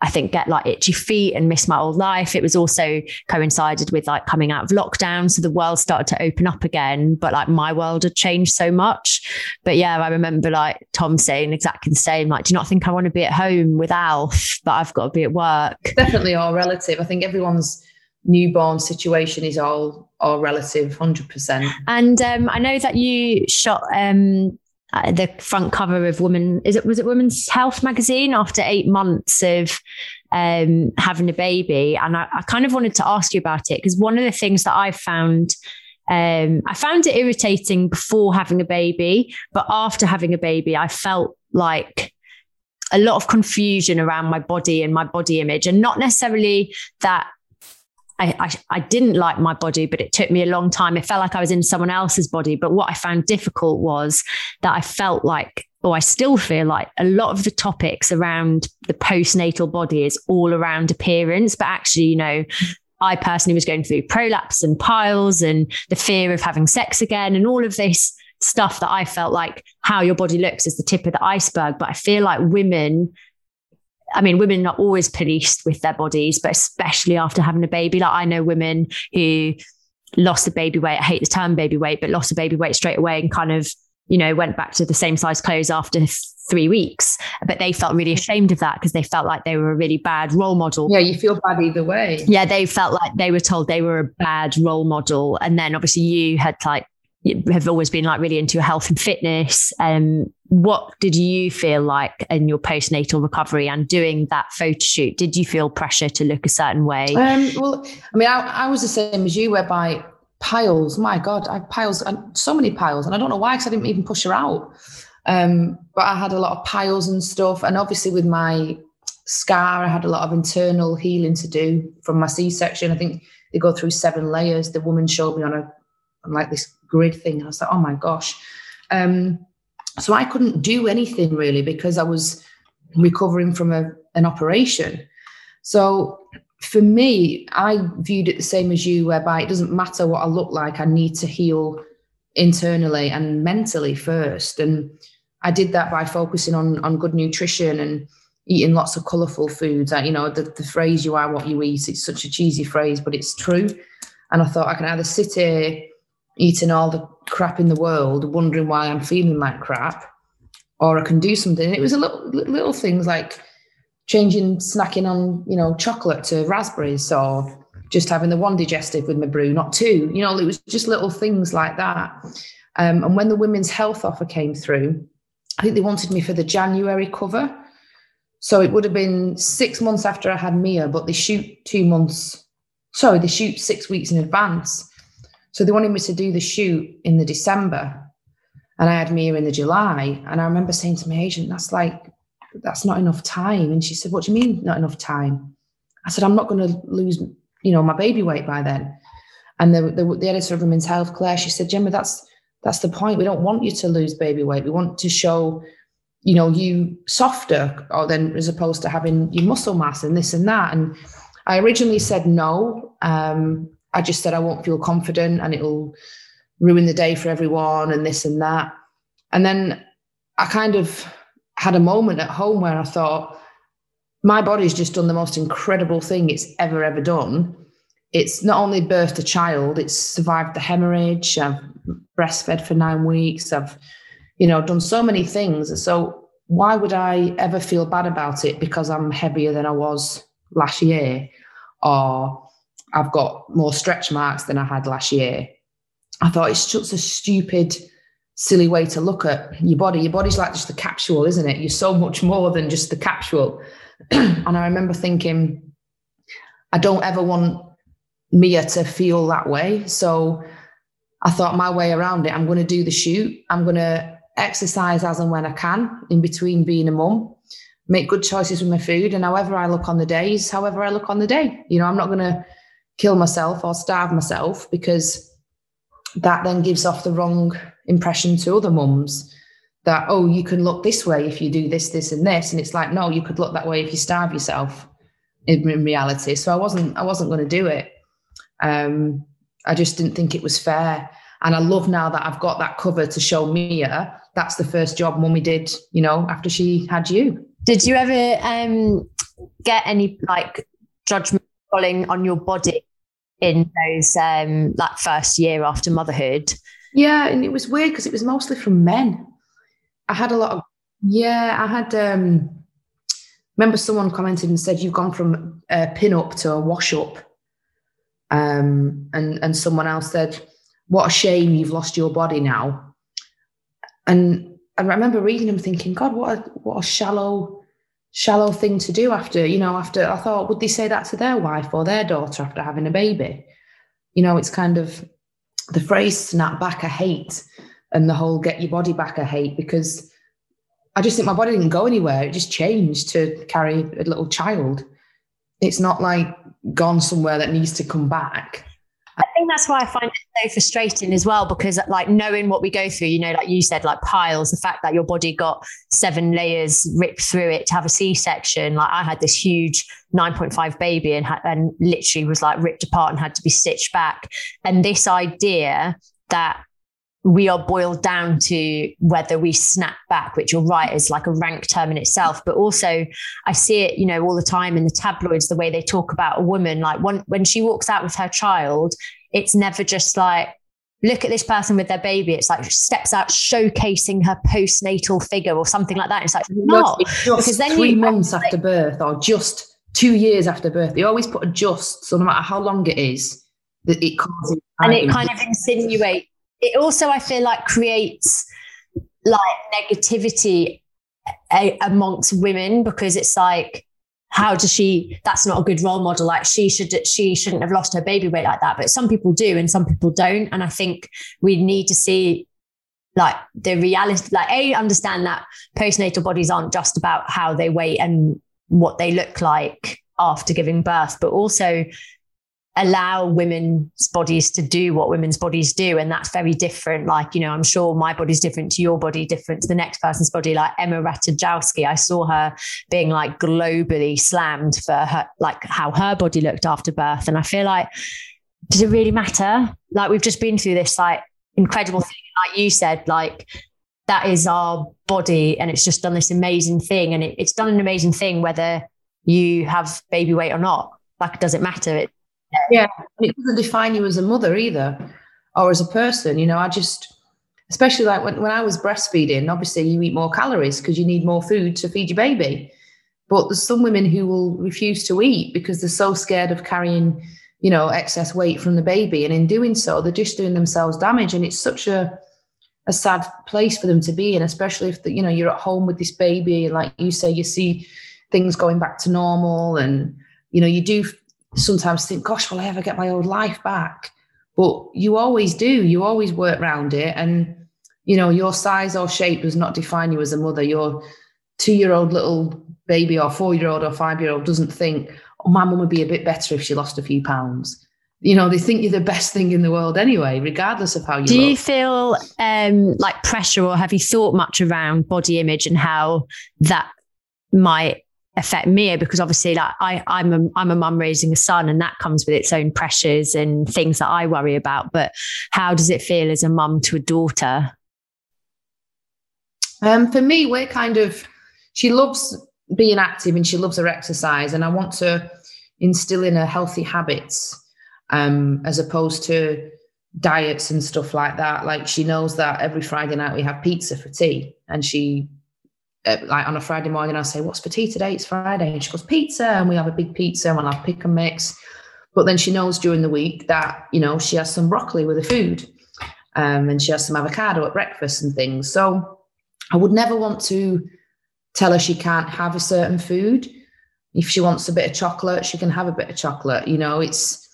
I think get like itchy feet and miss my old life. It was also coincided with like coming out of lockdown. So the world started to open up again, but like my world had changed so much. But yeah, I remember like Tom saying exactly the same. Like, do you not think I want to be at home with Alf, but I've got to be at work? Definitely all relative. I think everyone's newborn situation is all all relative 100% and um, i know that you shot um, uh, the front cover of Woman is it was it Women's Health magazine after eight months of um, having a baby, and I, I, kind of wanted to ask you about it because one of the things that I found. Um, I found it irritating before having a baby, but after having a baby, I felt like a lot of confusion around my body and my body image, and not necessarily that I, I, I, didn't like my body, but it took me a long time. It felt like I was in someone else's body. But what I found difficult was that I felt like, or I still feel like a lot of the topics around the postnatal body is all around appearance. But actually, you know, I personally was going through prolapse and piles and the fear of having sex again and all of this stuff that I felt like how your body looks is the tip of the iceberg. But I feel like women I mean, women are always policed with their bodies, but especially after having a baby. Like I know women who lost the baby weight. I hate the term baby weight, but lost the baby weight straight away and kind of, you know, went back to the same size clothes after three weeks. But they felt really ashamed of that because they felt like they were a really bad role model. Yeah, you feel bad either way. Yeah, they felt like they were told they were a bad role model. And then obviously you had like have always been like really into your health and fitness. Um, what did you feel like in your postnatal recovery and doing that photo shoot? Did you feel pressure to look a certain way? Um, well, I mean, I, I, was the same as you, whereby piles, my God, I piles and so many piles. And I don't know why, because I didn't even push her out. Um, but I had a lot of piles and stuff. And obviously, with my scar, I had a lot of internal healing to do from my C section. I think they go through seven layers. The woman showed me on a on like this grid thing. I was like, oh my gosh. Um, so I couldn't do anything really because I was recovering from a, an operation. So for me, I viewed it the same as you, whereby it doesn't matter what I look like, I need to heal internally and mentally first. And I did that by focusing on on good nutrition and eating lots of colourful foods. You know, the, the phrase "you are what you eat" it's such a cheesy phrase, but it's true. And I thought I can either sit here eating all the crap in the world, wondering why I'm feeling like crap, or I can do something. And it was a little little things like changing snacking on you know chocolate to raspberries, or just having the one digestive with my brew, not two. You know, it was just little things like that. Um, and when the women's health offer came through, I think they wanted me for the January cover. So it would have been six months after I had Mia, but they shoot two months. Sorry, they shoot six weeks in advance. So they wanted me to do the shoot in the December, and I had Mia in the July. And I remember saying to my agent, "That's like, that's not enough time." And she said, "What do you mean not enough time?" I said, "I'm not going to lose, you know, my baby weight by then." And the, the, the editor of Women's Health, Claire, she said, "Gemma, that's that's the point. We don't want you to lose baby weight. We want to show." you know you softer or then as opposed to having your muscle mass and this and that and i originally said no um, I just said I won't feel confident and it'll ruin the day for everyone and this and that. And then I kind of had a moment at home where I thought, my body's just done the most incredible thing it's ever, ever done. It's not only birthed a child, it's survived the hemorrhage. I've breastfed for nine weeks. I've, you know, done so many things. So why would I ever feel bad about it because I'm heavier than I was last year? Or I've got more stretch marks than I had last year. I thought it's just a stupid silly way to look at your body. Your body's like just a capsule, isn't it? You're so much more than just the capsule. and I remember thinking, I don't ever want Mia to feel that way. So I thought my way around it, I'm going to do the shoot. I'm going to exercise as and when I can in between being a mum, make good choices with my food. And however I look on the days, however I look on the day, you know, I'm not going to kill myself or starve myself because that then gives off the wrong impression to other mums that oh you can look this way if you do this this and this. And it's like no you could look that way if you starve yourself in, in reality. So i wasn't i wasn't going to do it. Um i just didn't think it was fair. And i love now that i've got that cover to show mia that's the first job mummy did you know after she had you. Did you ever um get any like judgment falling on your body in those um like first year after motherhood yeah, and it was weird because it was mostly from men. I had a lot of yeah, I had um remember someone commented and said you've gone from a pin up to a wash up. Um and and someone else said, What a shame you've lost your body now. And I remember reading them thinking, God, what a what a shallow, shallow thing to do after, you know, after I thought, would they say that to their wife or their daughter after having a baby? You know, it's kind of the phrase snap back I hate and the whole get your body back I hate because I just think my body didn't go anywhere. It just changed to carry a little child. It's not like gone somewhere that needs to come back. I think that's why I find it so frustrating as well, because like knowing what we go through, you know, like you said, like piles, the fact that your body got seven layers ripped through it to have a C section. Like I had this huge 9.5 baby and, and literally was like ripped apart and had to be stitched back. And this idea that we are boiled down to whether we snap back, which you're right is like a rank term in itself. But also, I see it, you know, all the time in the tabloids, the way they talk about a woman. Like when when she walks out with her child, it's never just like look at this person with their baby. It's like steps out showcasing her postnatal figure or something like that. It's like not because then three you, months like, after birth or just two years after birth, they always put a just. So no matter how long it is, that it causes and it kind of insinuates it also I feel like creates like negativity a, amongst women because it's like how does she that's not a good role model. Like she should she shouldn't have lost her baby weight like that. But some people do and some people don't. And i think we need to see like the reality like a understand that postnatal bodies aren't just about how they weight and what they look like after giving birth but also allow women's bodies to do what women's bodies do. And that's very different. Like you know i'm sure my body's different to your body different to the next person's body. Like emma ratajkowski i saw her being like globally slammed for her like how her body looked after birth. And i feel like does it really matter? Like we've just been through this like incredible thing. Like you said like that is our body and it's just done this amazing thing. And it, it's done an amazing thing whether you have baby weight or not. Like does it matter? It yeah, it doesn't define you as a mother either, or as a person. You know, I just, especially like when, when I was breastfeeding, obviously you eat more calories because you need more food to feed your baby. But there's some women who will refuse to eat because they're so scared of carrying, you know, excess weight from the baby. And in doing so, they're just doing themselves damage. And it's such a, a sad place for them to be in, especially if the, you know you're at home with this baby, like you say, you see things going back to normal, and you know you do sometimes think, gosh, will I ever get my old life back? But you always do. You always work around it. And, you know, your size or shape does not define you as a mother. Your two year old little baby or four year old or five year old doesn't think, oh, my mum would be a bit better if she lost a few pounds. You know, they think you're the best thing in the world anyway, regardless of how you Do look. you feel um, like pressure or have you thought much around body image and how that might affect Mia because obviously like I I'm a I'm a mum raising a son and that comes with its own pressures and things that I worry about. But how does it feel as a mum to a daughter? Um for me we're kind of she loves being active and she loves her exercise and I want to instill in her healthy habits um as opposed to diets and stuff like that. Like she knows that every Friday night we have pizza for tea and she uh, like on a Friday morning, I'll say, What's for tea today? It's Friday. And she goes, Pizza. And we have a big pizza and we'll have pick and mix. But then she knows during the week that, you know, she has some broccoli with her food. um, and she has some avocado at breakfast and things. So I would never want to tell her she can't have a certain food. If she wants a bit of chocolate, she can have a bit of chocolate. You know, it's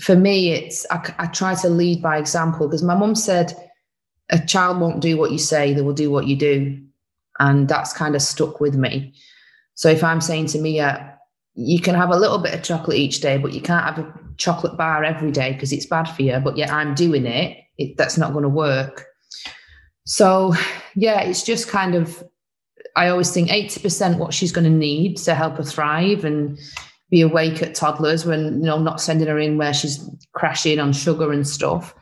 for me, it's I, I try to lead by example because my mum said a child won't do what you say, they will do what you do. And that's kind of stuck with me. So if I'm saying to Mia, you can have a little bit of chocolate each day, but you can't have a chocolate bar every day because it's bad for you. But yet I'm doing it, it that's not going to work. So yeah, it's just kind of I always think 80% what she's going to need to help her thrive and be awake at toddlers when you know not sending her in where she's crashing on sugar and stuff.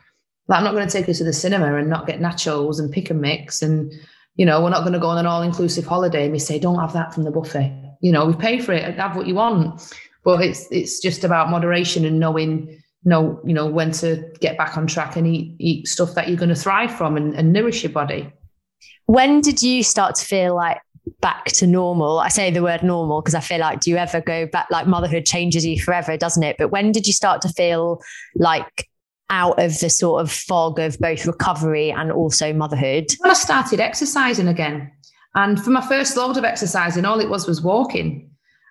Like I'm not going to take her to the cinema and not get nachos and pick and mix and you know we're not going to go on an all inclusive holiday and we say don't have that from the buffet. You know we pay for it, have what you want, but it's it's just about moderation and knowing know you know when to get back on track and eat eat stuff that you're going to thrive from and, and nourish your body. When did you start to feel like back to normal. I say the word normal because I feel like do you ever go back like motherhood changes you forever, doesn't it? But when did you start to feel like out of the sort of fog of both recovery and also motherhood? When I started exercising again. And for my first load of exercising, all it was was walking.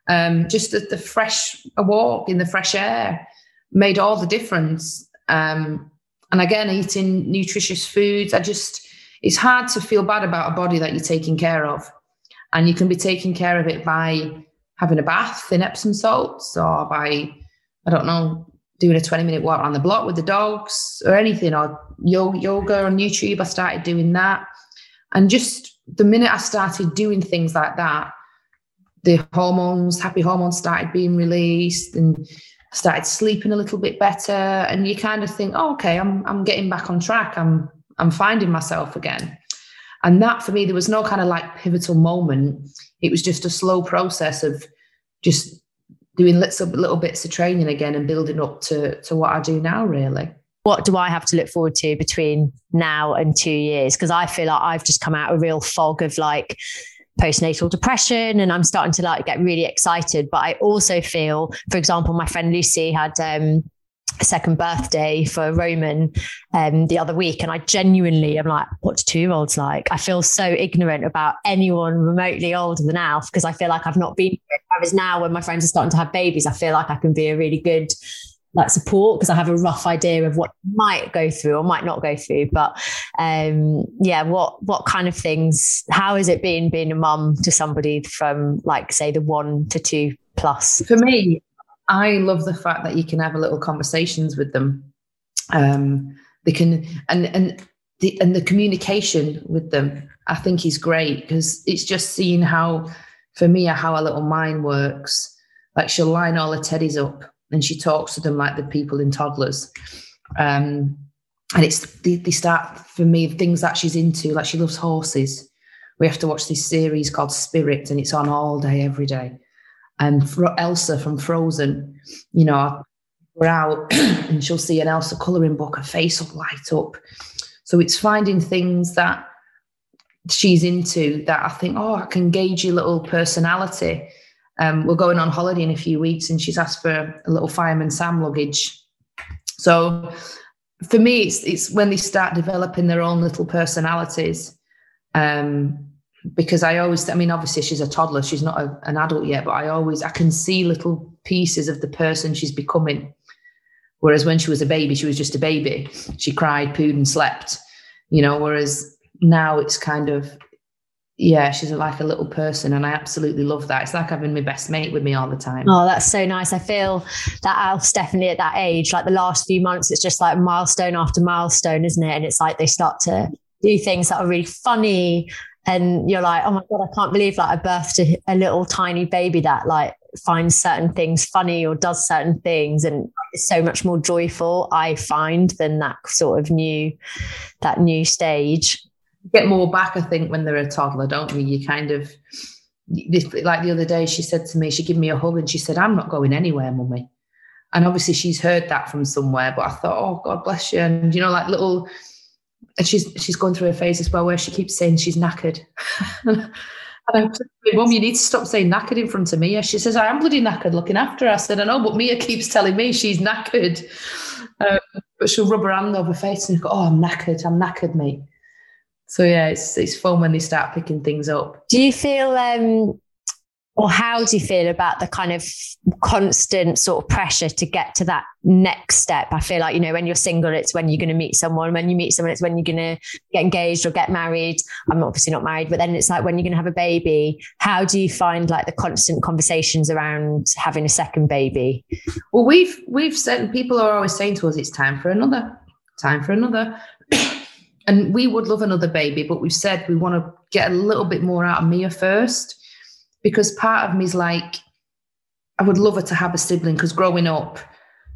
Um, just the, the fresh a walk in the fresh air made all the difference. Um, and again, eating nutritious foods. I just, it's hard to feel bad about a body that you're taking care of. And you can be taking care of it by having a bath in Epsom salts or by, I don't know, doing a 20 minute walk around the block with the dogs or anything, or yoga on YouTube. I started doing that. And just the minute I started doing things like that, the hormones, happy hormones started being released and started sleeping a little bit better. And you kind of think, oh, okay, I'm I'm getting back on track. I'm I'm finding myself again. And that for me, there was no kind of like pivotal moment. It was just a slow process of just doing little, little bits of training again and building up to, to what I do now, really. What do I have to look forward to between now and two years? Because I feel like I've just come out a real fog of like postnatal depression and I'm starting to like get really excited. But I also feel, for example, my friend Lucy had um, second birthday for Roman um, the other week. And I genuinely am like, what's two year olds like? I feel so ignorant about anyone remotely older than Alf because I feel like I've not been. Whereas now, when my friends are starting to have babies, I feel like I can be a really good like support because I have a rough idea of what might go through or might not go through. But um, yeah, what what kind of things? How has it been being a mum to somebody from like say the one to two plus? For me, I love the fact that you can have a little conversations with them. Um, they can and and the and the communication with them, I think is great because it's just seeing how, for me, how a little mind works. Like she'll line all her teddies up and she talks to them like the people in toddlers. Um, and it's they, they start for me things that she's into. Like she loves horses. We have to watch this series called Spirit, and it's on all day, every day and Fro- Elsa from Frozen, you know, we're out and she'll see an Elsa colouring book, her face will light up. So it's finding things that she's into that I think, oh, I can gauge your little personality. Um, we're going on holiday in a few weeks and she's asked for a little fireman Sam luggage. So for me, it's, it's when they start developing their own little personalities. Um, because I always, I mean, obviously she's a toddler, she's not a, an adult yet, but I always, I can see little pieces of the person she's becoming. Whereas when she was a baby, she was just a baby. She cried, pooed, and slept, you know. Whereas now it's kind of, yeah, she's like a little person, and I absolutely love that. It's like having my best mate with me all the time. Oh, that's so nice. I feel that Alf's definitely at that age. Like the last few months, it's just like milestone after milestone, isn't it? And it's like they start to do things that are really funny and you're like, oh my god, I can't believe like I birthed a, a little tiny baby that like finds certain things funny or does certain things and it's so much more joyful i find than that sort of new that new stage get more back i think when they're a toddler don't we you kind of like the other day she said to me she gave me a hug and she said i'm not going anywhere mummy and obviously she's heard that from somewhere but i thought oh god bless you and you know like little and she's she's going through a phase as well where she keeps saying she's knackered. and I'm saying, Mum, you need to stop saying knackered in front of Mia. She says, I am bloody knackered looking after her. I said, I know, but Mia keeps telling me she's knackered. Um, but she'll rub her hand over her face and go, "Oh, I'm knackered. I'm knackered, mate." So yeah, it's it's fun when they start picking things up. Do you feel um or how do you feel about the kind of constant sort of pressure to get to that next step? I feel like, you know, when you're single, it's when you're going to meet someone. When you meet someone, it's when you're going to get engaged or get married. I'm obviously not married, but then it's like when you're going to have a baby. How do you find like the constant conversations around having a second baby? Well, we've we've said people are always saying to us, it's time for another, time for another. And we would love another baby, but we've said we want to get a little bit more out of Mia first because part of me is like, I would love her to have a sibling because growing up,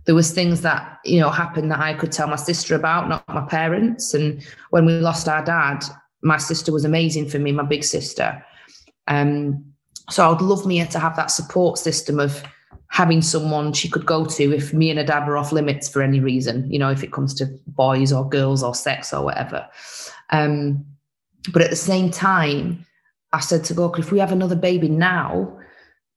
there was things that you know happened that I could tell my sister about, not my parents. And when we lost our dad, my sister was amazing for me, my big sister. Um, so I would love Mia to have that support system of having someone she could go to if me and her dad were off limits for any reason, you know, if it comes to boys or girls or sex or whatever. Um, but at the same time, I said to Gorka, if we have another baby now,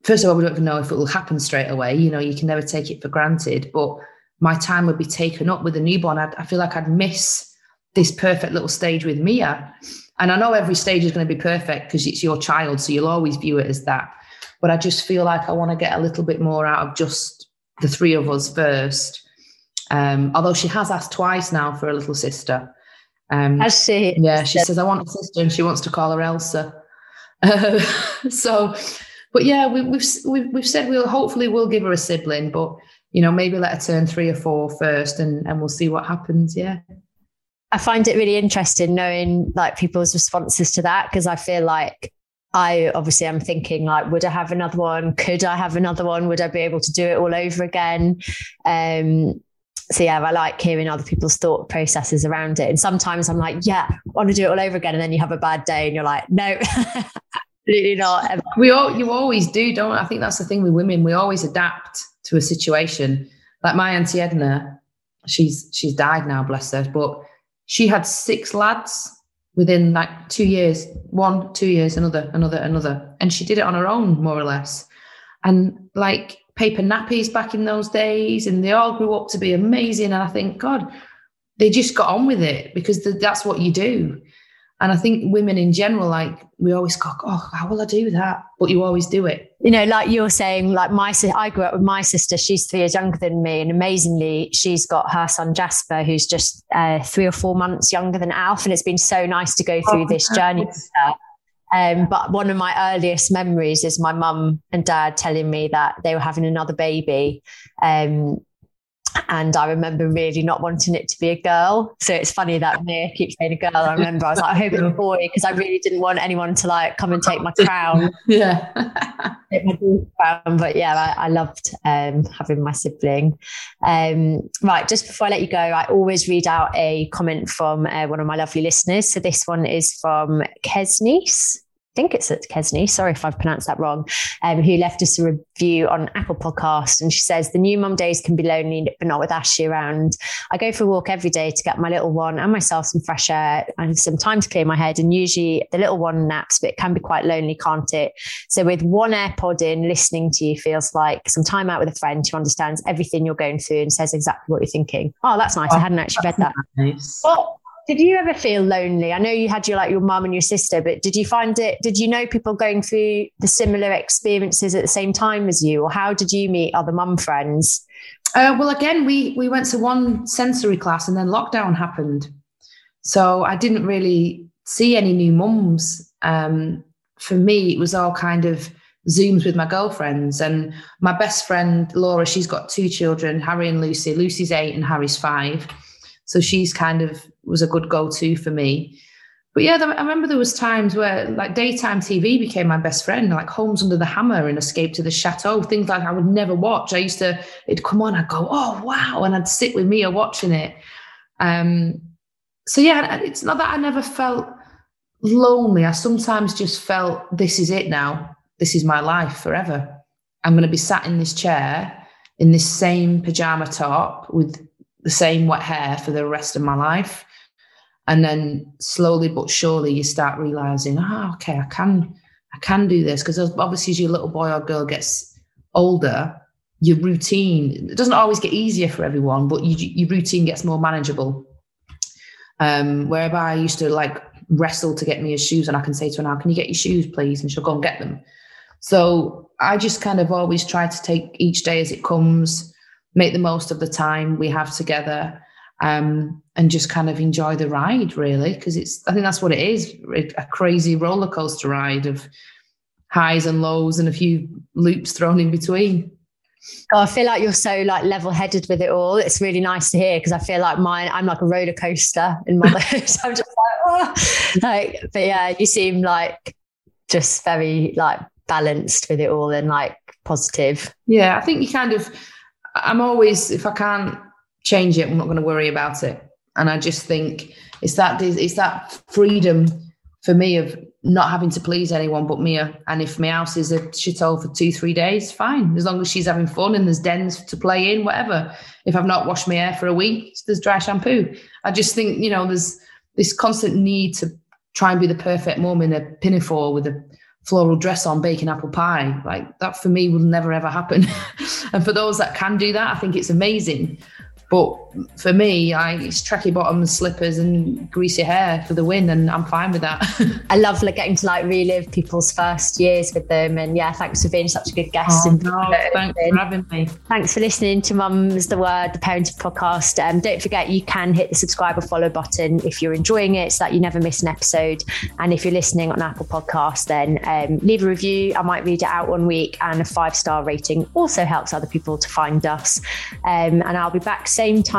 first of all, we don't even know if it will happen straight away. You know, you can never take it for granted. But my time would be taken up with a newborn. I'd, I feel like I'd miss this perfect little stage with Mia. And I know every stage is going to be perfect because it's your child. So you'll always view it as that. But I just feel like I want to get a little bit more out of just the three of us first. Um, although she has asked twice now for a little sister. Um, Has she? Yeah, she says, I want a sister and she wants to call her Elsa. Uh, so, but yeah, we, we've, we've we've said we'll hopefully we'll give her a sibling, but you know maybe let her turn three or four first, and and we'll see what happens. Yeah. I find it really interesting knowing like people's responses to that because I feel like I obviously am thinking like, would I have another one? Could I have another one? Would I be able to do it all over again? Um, so yeah, I like hearing other people's thought processes around it. And sometimes I'm like, yeah, I want to do it all over again. And then you have a bad day and you're like, no, absolutely not. We all, you always do, don't I think that's the thing with women. We always adapt to a situation. Like my auntie Edna, she's she's died now, bless her, but she had six lads within like two years, one, two years, another, another, another. And she did it on her own, more or less. And like paper nappies back in those days, and they all grew up to be amazing. And I think, God, they just got on with it because that's what you do. And I think women in general, like we always go, oh, how will I do that? But you always do it. You know, like you're saying, like my I grew up with my sister. She's three years younger than me, and amazingly, she's got her son Jasper, who's just uh, three or four months younger than Alf, and it's been so nice to go through oh, this journey with her. Um, but one of my earliest memories is my mum and dad telling me that they were having another baby. Um, and I remember really not wanting it to be a girl. So it's funny that Mia keeps saying a girl. I remember I was like, I hope it's a boy because I really didn't want anyone to like come and take my crown. yeah. my crown. But yeah, I, I loved um, having my sibling. Um, right, just before I let you go, I always read out a comment from uh, one of my lovely listeners. So this one is from Kesnice think it's at Kesney, sorry if I've pronounced that wrong, um, who left us a review on Apple Podcast. And she says, The new mum days can be lonely, but not with Ashley around. I go for a walk every day to get my little one and myself some fresh air and some time to clear my head. And usually the little one naps, but it can be quite lonely, can't it? So with one AirPod in, listening to you feels like some time out with a friend who understands everything you're going through and says exactly what you're thinking. Oh, that's nice. I hadn't actually read that. Nice. Well, did you ever feel lonely? I know you had your like your mum and your sister, but did you find it? Did you know people going through the similar experiences at the same time as you, or how did you meet other mum friends? Uh, well, again, we we went to one sensory class, and then lockdown happened, so I didn't really see any new mums. Um, for me, it was all kind of zooms with my girlfriends and my best friend Laura. She's got two children, Harry and Lucy. Lucy's eight and Harry's five so she's kind of was a good go-to for me. But yeah, I remember there was times where like daytime TV became my best friend, like Homes Under the Hammer and Escape to the Chateau, things like I would never watch. I used to, it'd come on, I'd go, oh wow, and I'd sit with Mia watching it. Um, so yeah, it's not that I never felt lonely. I sometimes just felt this is it now. This is my life forever. I'm going to be sat in this chair in this same pajama top with the same wet hair for the rest of my life. And then slowly but surely you start realizing, oh, okay, I can, I can do this. Because obviously as your little boy or girl gets older, your routine it doesn't always get easier for everyone, but you, your routine gets more manageable. Um, whereby I used to like wrestle to get me his shoes, and I can say to her now, "Can you get your shoes, please?" And she'll go and get them. So I just kind of always try to take each day as it comes, make the most of the time we have together, um, and just kind of enjoy the ride, really, because it's I think that's what it is a crazy roller coaster ride of highs and lows and a few loops thrown in between. Oh, I feel like you're so like level headed with it all. It's really nice to hear because I feel like mine, I'm like a roller coaster in my so I'm just like, oh. like, but yeah, you seem like just very like balanced with it all and like positive. Yeah, I think you kind of, I'm always, if I can't change it, I'm not going to worry about it. And I just think it's that, it's that freedom for me of not having to please anyone but Mia. And if my house is a shithole for two, three days, fine. As long as she's having fun and there's dens to play in, whatever. If I've not washed my hair for a week, there's dry shampoo. I just think, you know, there's this constant need to try and be the perfect mum in a pinafore with a floral dress on baking apple pie. Like that for me will never ever happen. and for those that can do that, I think it's amazing. But for me, I, it's tracky bottoms, slippers, and greasy hair for the win, and I'm fine with that. I love like, getting to like relive people's first years with them, and yeah, thanks for being such a good guest. Oh, no, thanks for having me. Thanks for listening to Mum's the Word, the Parenting Podcast. Um, don't forget you can hit the subscribe or follow button if you're enjoying it, so that you never miss an episode. And if you're listening on Apple Podcast, then um, leave a review. I might read it out one week, and a five star rating also helps other people to find us. Um, and I'll be back same time,